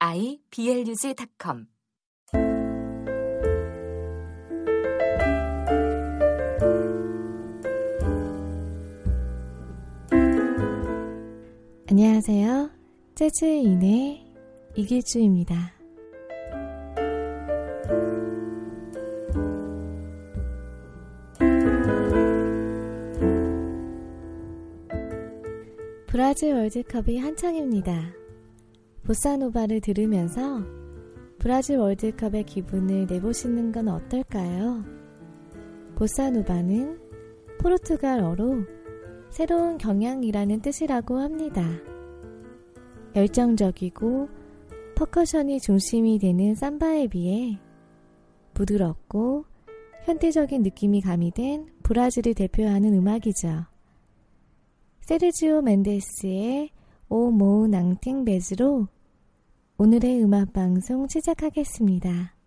iblog.com 안녕하세요. 재즈인의 이길주입니다. 브라질 월드컵이 한창입니다. 보사노바를 들으면서 브라질 월드컵의 기분을 내보시는 건 어떨까요? 보사노바는 포르투갈어로 새로운 경향이라는 뜻이라고 합니다. 열정적이고 퍼커션이 중심이 되는 삼바에 비해 부드럽고 현대적인 느낌이 가미된 브라질을 대표하는 음악이죠. 세르지오 멘데스의 오모 낭팅 베즈로 오늘의 음악 방송 시작하겠습니다.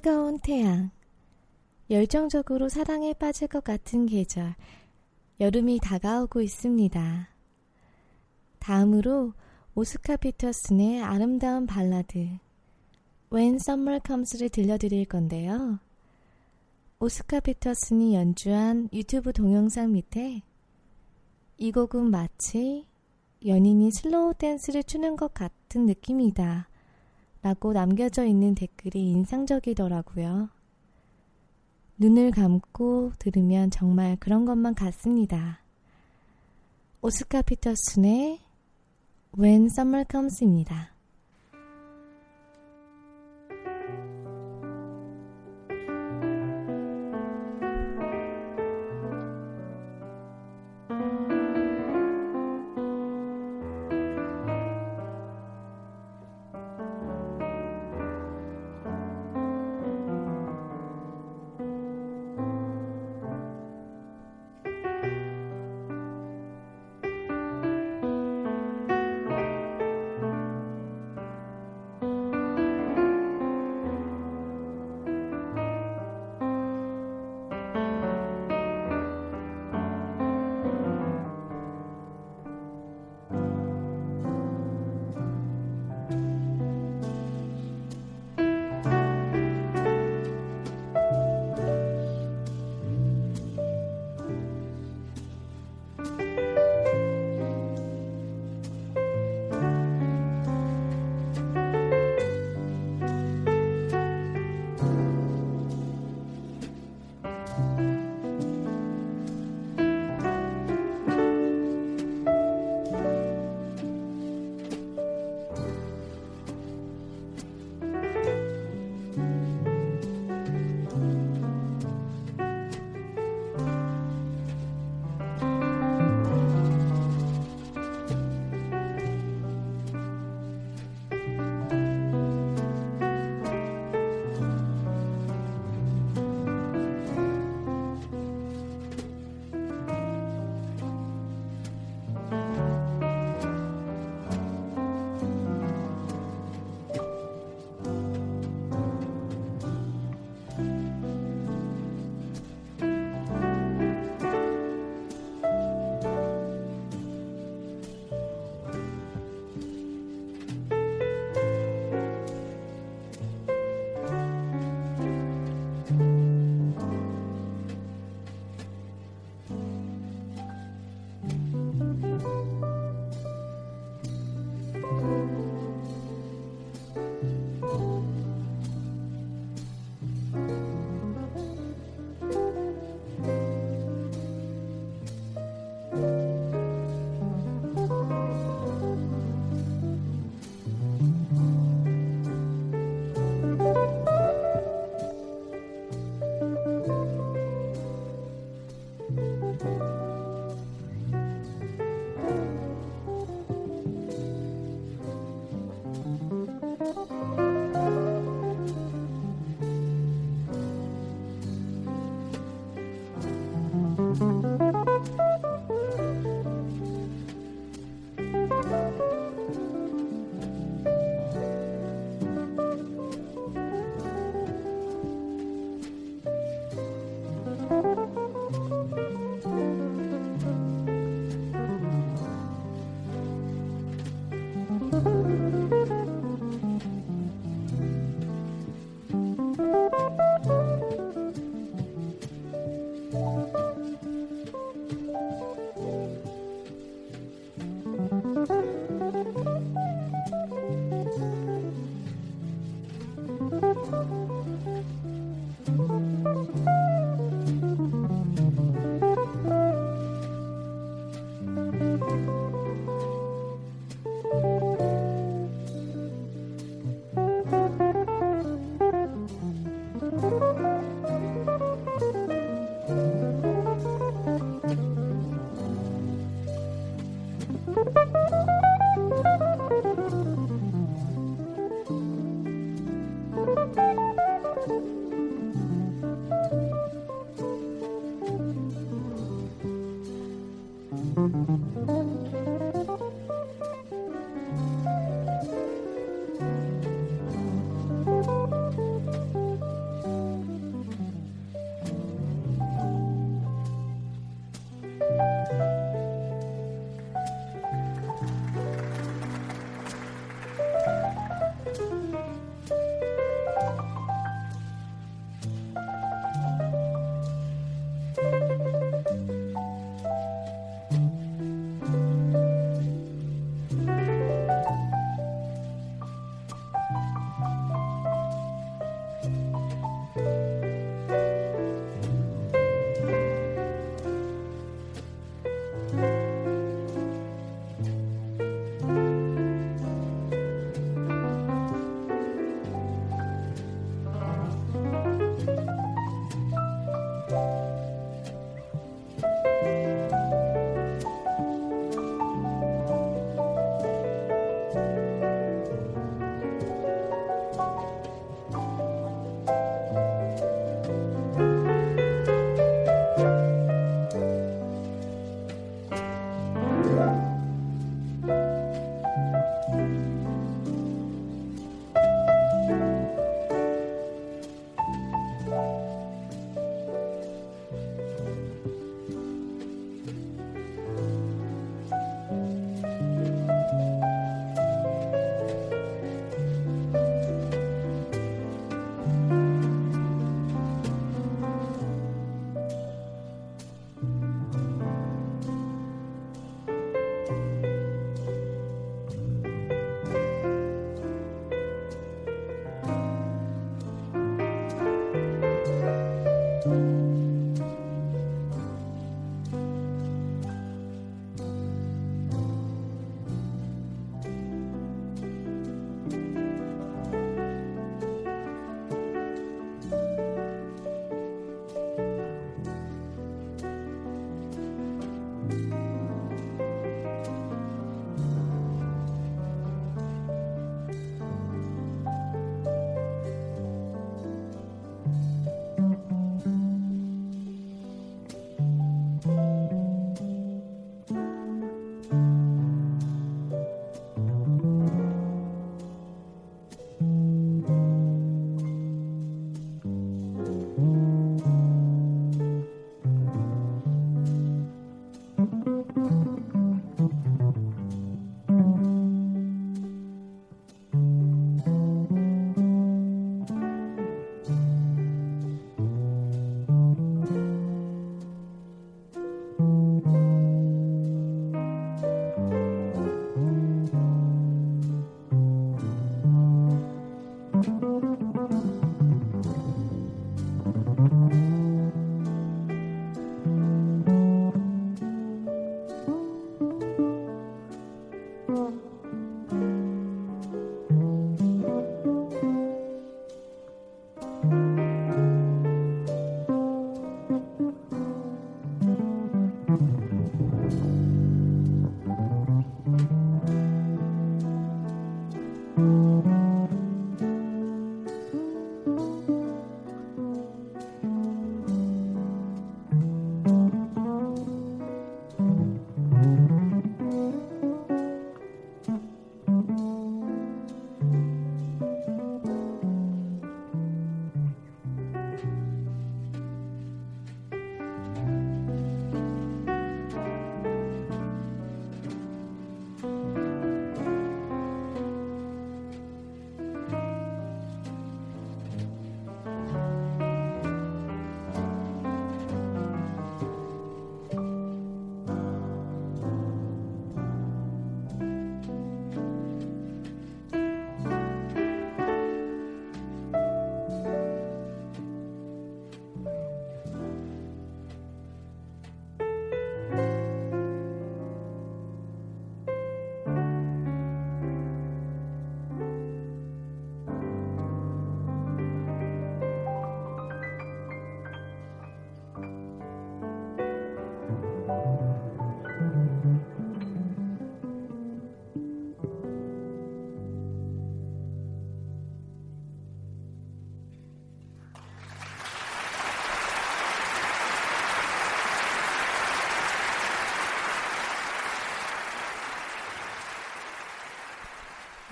뜨거운 태양, 열정적으로 사랑에 빠질 것 같은 계절, 여름이 다가오고 있습니다. 다음으로 오스카 피터슨의 아름다운 발라드 When Summer Comes를 들려드릴 건데요. 오스카 피터슨이 연주한 유튜브 동영상 밑에 이 곡은 마치 연인이 slow dance를 추는 것 같은 느낌이다 라고 남겨져 있는 댓글이 인상적이더라고요. 눈을 감고 들으면 정말 그런 것만 같습니다. 오스카 피터슨의 When Summer Comes입니다.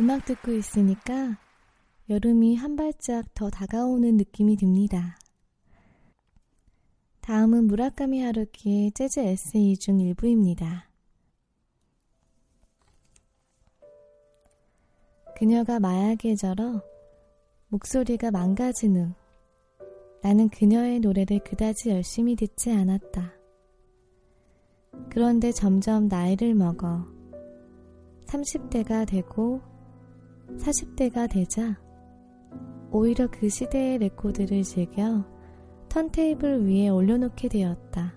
음악 듣고 있으니까 여름이 한 발짝 더 다가오는 느낌이 듭니다. 다음은 무라카미 하루키의 재즈 에세이 중 일부입니다. 그녀가 마약에 절어 목소리가 망가진 후 나는 그녀의 노래를 그다지 열심히 듣지 않았다. 그런데 점점 나이를 먹어 30대가 되고 40대가 되자 오히려 그 시대의 레코드를 즐겨 턴테이블 위에 올려놓게 되었다.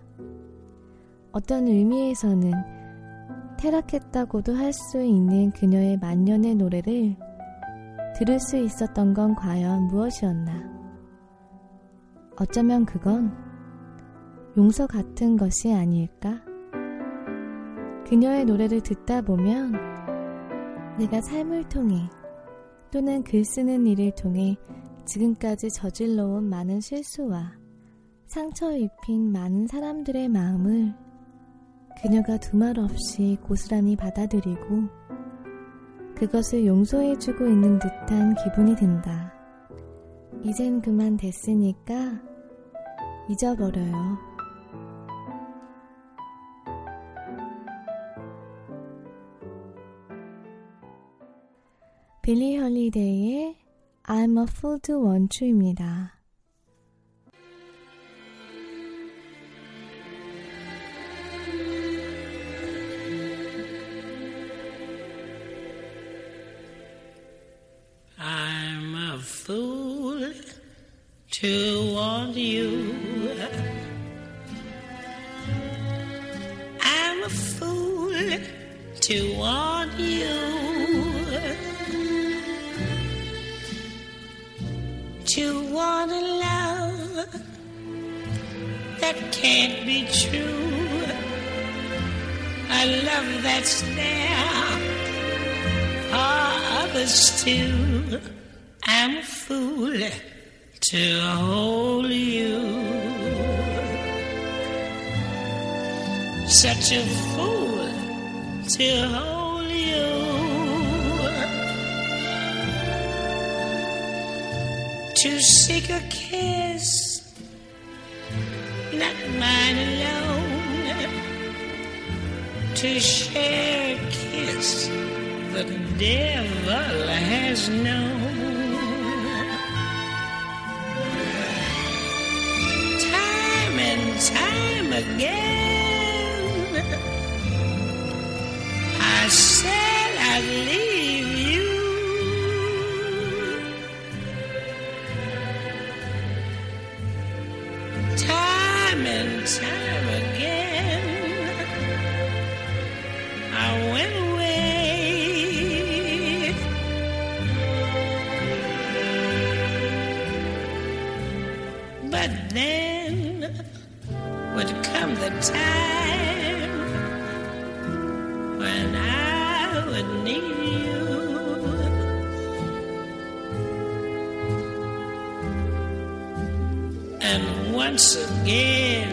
어떤 의미에서는 태락했다고도 할 수 있는 그녀의 만년의 노래를 들을 수 있었던 건 과연 무엇이었나? 어쩌면 그건 용서 같은 것이 아닐까? 그녀의 노래를 듣다 보면 내가 삶을 통해 또는 글 쓰는 일을 통해 지금까지 저질러온 많은 실수와 상처 입힌 많은 사람들의 마음을 그녀가 두말 없이 고스란히 받아들이고 그것을 용서해주고 있는 듯한 기분이 든다. 이젠 그만 됐으니까 잊어버려요. 빌리 헐리데이의 I'm a fool to want you입니다. I'm a fool to want you. I'm a fool to want you. To want a love that can't be true. A love that's there for others too. I'm a fool to hold you. Such a fool to hold To seek a kiss, not mine alone. To share a kiss the devil has known. Time and time again, I said I'd leave once again.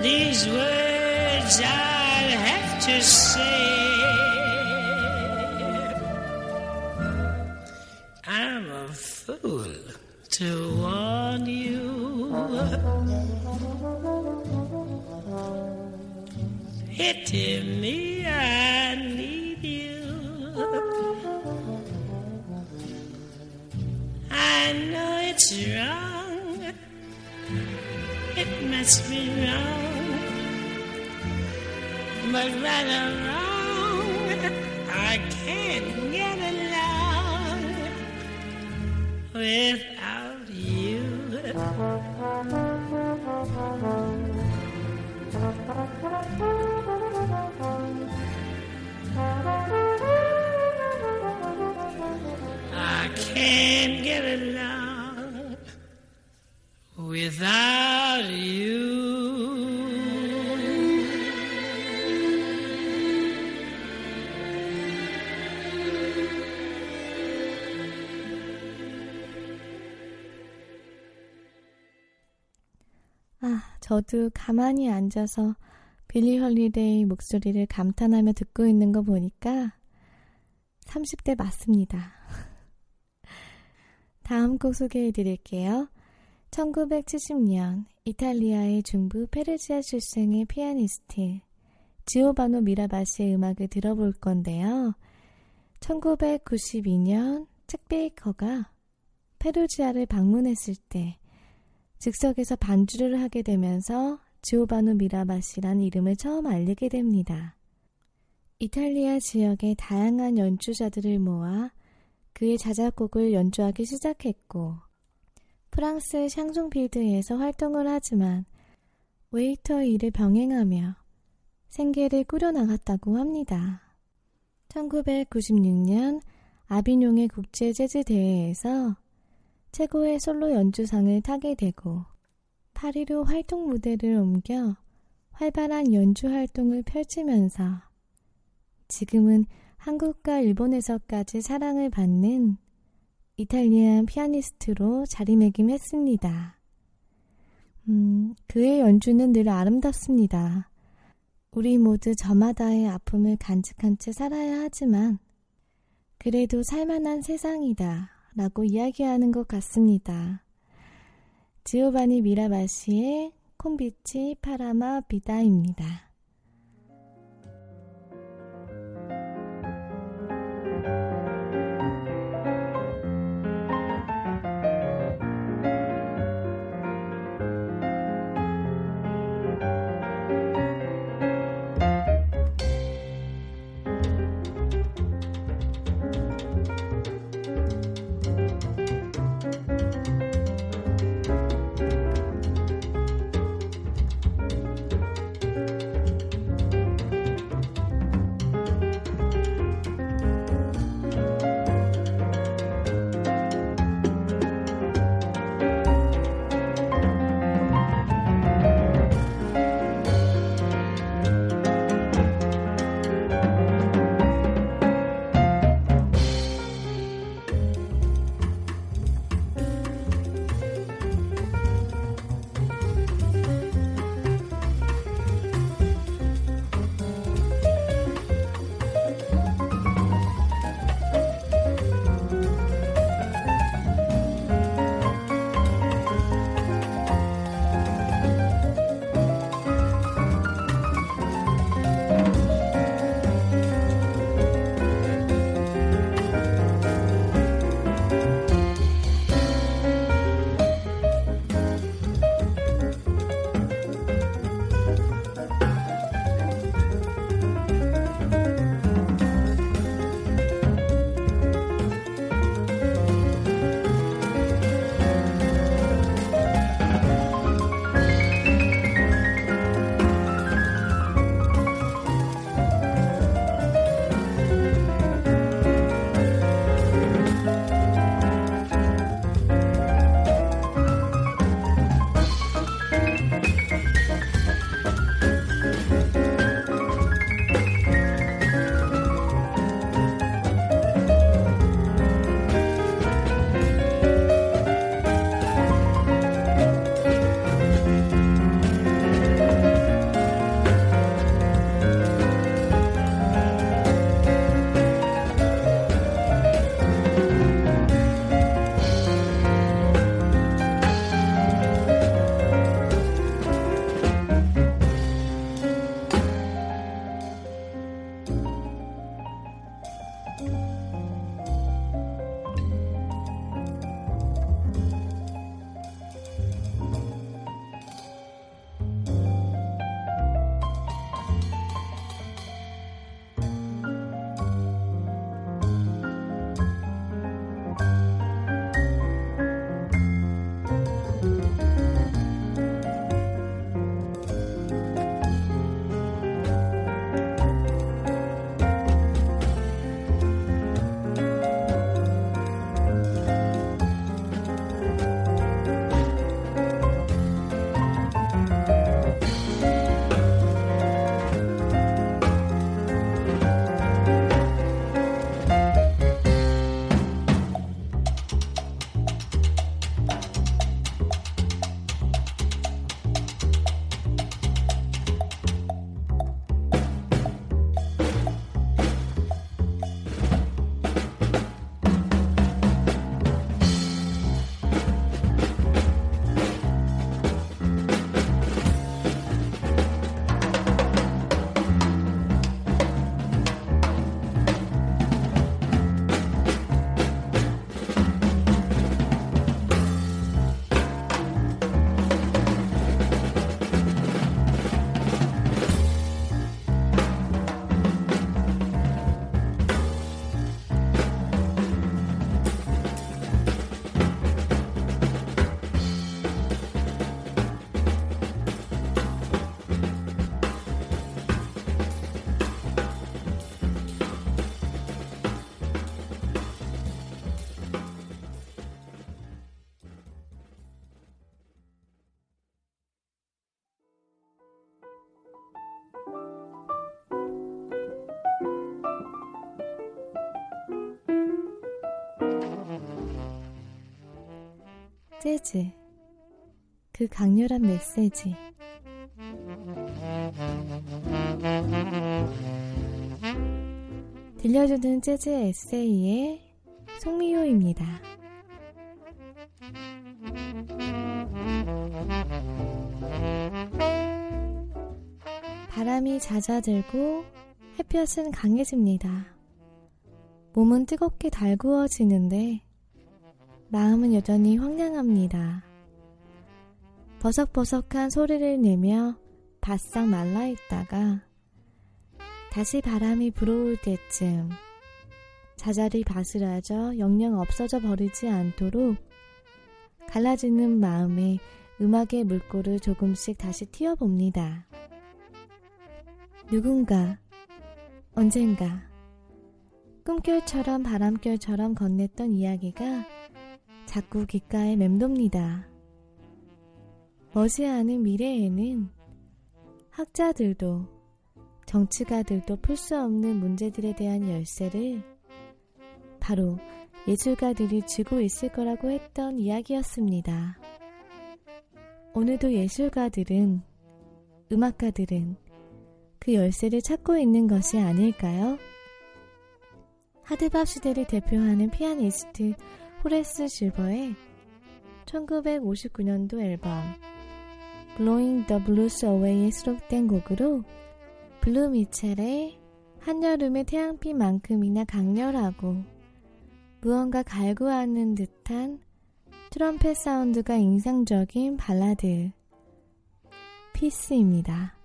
These words I'll have to say. I'm a fool to warn you. Hit me, Must be wrong. But right or wrong, I can't get along without you. I can't get along without 아, 저도 가만히 앉아서 빌리 헐리데이 목소리를 감탄하며 듣고 있는 거 보니까 30대 맞습니다. 다음 곡 소개해 드릴게요. 1970년 이탈리아의 중부 페르지아 출생의 피아니스트 지오바노 미라바시의 음악을 들어볼 건데요. 1992년 책 베이커가 페르지아를 방문했을 때 즉석에서 반주를 하게 되면서 지오바노 미라바시라는 이름을 처음 알리게 됩니다. 이탈리아 지역의 다양한 연주자들을 모아 그의 자작곡을 연주하기 시작했고 프랑스 샹송필드에서 활동을 하지만 웨이터 일을 병행하며 생계를 꾸려나갔다고 합니다. 1996년 아비뇽의 국제 재즈 대회에서 최고의 솔로 연주상을 타게 되고 파리로 활동 무대를 옮겨 활발한 연주 활동을 펼치면서 지금은 한국과 일본에서까지 사랑을 받는 이탈리안 피아니스트로 자리매김했습니다. 음, 그의 연주는 늘 아름답습니다. 우리 모두 저마다의 아픔을 간직한 채 살아야 하지만 그래도 살만한 세상이다 라고 이야기하는 것 같습니다. 지오바니 미라바시의 콤비치 파라마 비다입니다. 재즈. 그 강렬한 메시지. 들려주는 재즈 에세이의 송미호입니다. 바람이 잦아들고 햇볕은 강해집니다. 몸은 뜨겁게 달구어지는데 마음은 여전히 황량합니다. 버석버석한 소리를 내며 바싹 말라 있다가 다시 바람이 불어올 때쯤 자잘이 바스라져 영영 없어져 버리지 않도록 갈라지는 마음에 음악의 물꼬를 조금씩 다시 튀어봅니다. 누군가, 언젠가, 꿈결처럼 바람결처럼 건넸던 이야기가 자꾸 귓가에 맴돕니다. 머지않은 미래에는 학자들도 정치가들도 풀 수 없는 문제들에 대한 열쇠를 바로 예술가들이 쥐고 있을 거라고 했던 이야기였습니다. 오늘도 예술가들은, 음악가들은 그 열쇠를 찾고 있는 것이 아닐까요? hard bop 시대를 대표하는 피아니스트 호레스 실버의 1959년도 앨범 Blowing the Blues Away에 수록된 곡으로 블루 미첼의 한여름의 태양빛만큼이나 강렬하고 무언가 갈구하는 듯한 트럼펫 사운드가 인상적인 발라드 피스입니다.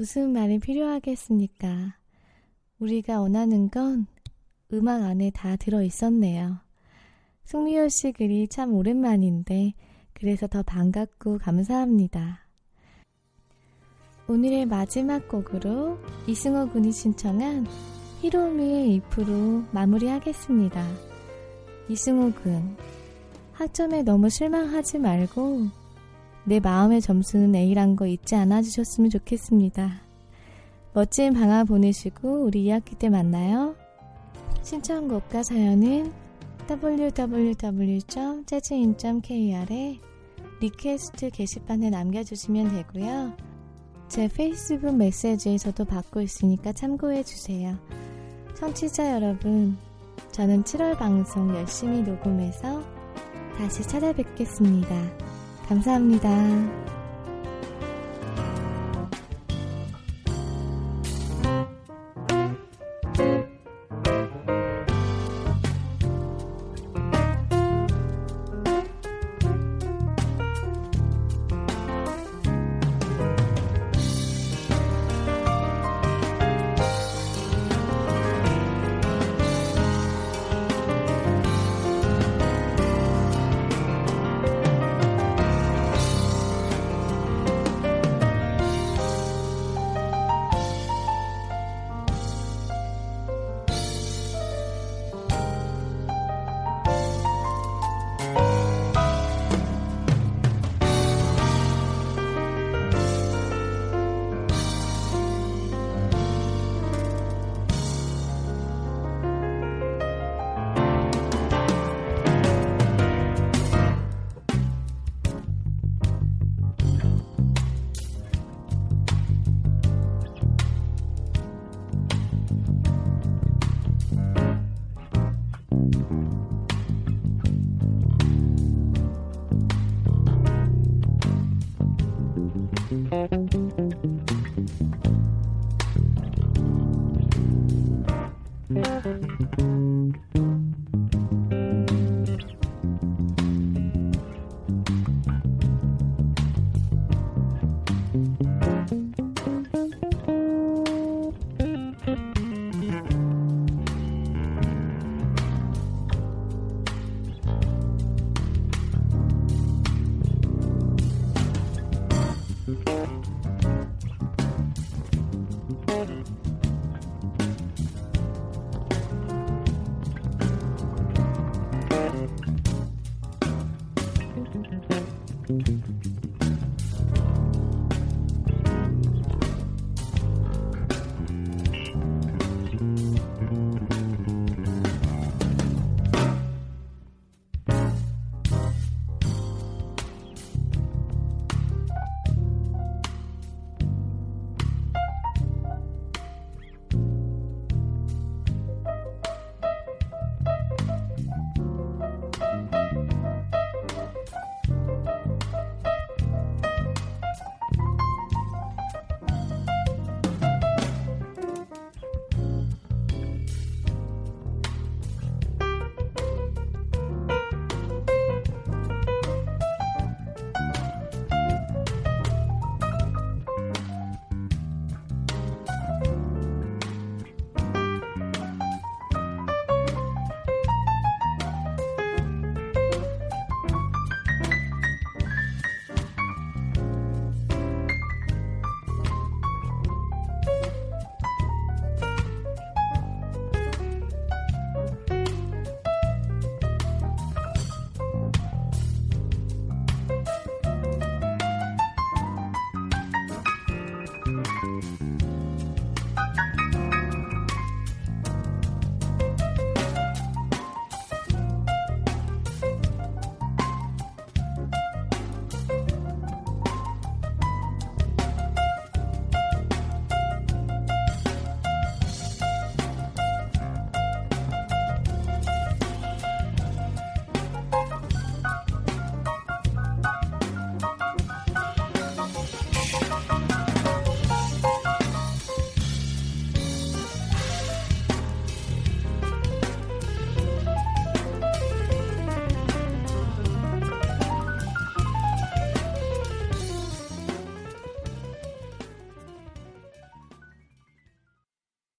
무슨 말이 필요하겠습니까? 우리가 원하는 건 음악 안에 다 들어 있었네요. 승미호 씨 글이 참 오랜만인데, 그래서 더 반갑고 감사합니다. 오늘의 마지막 곡으로 이승호 군이 신청한 히로미의 if로 마무리하겠습니다. 이승호 군, 학점에 너무 실망하지 말고 내 마음의 점수는 A란 거 잊지 않아 주셨으면 좋겠습니다. 멋진 방학 보내시고 우리 2학기 때 만나요. 신청곡과 사연은 www.재즈인.kr에 request 게시판에 남겨주시면 되고요. 제 페이스북 메시지에서도 받고 있으니까 참고해주세요. 청취자 여러분, 저는 7월 방송 열심히 녹음해서 다시 찾아뵙겠습니다. 감사합니다.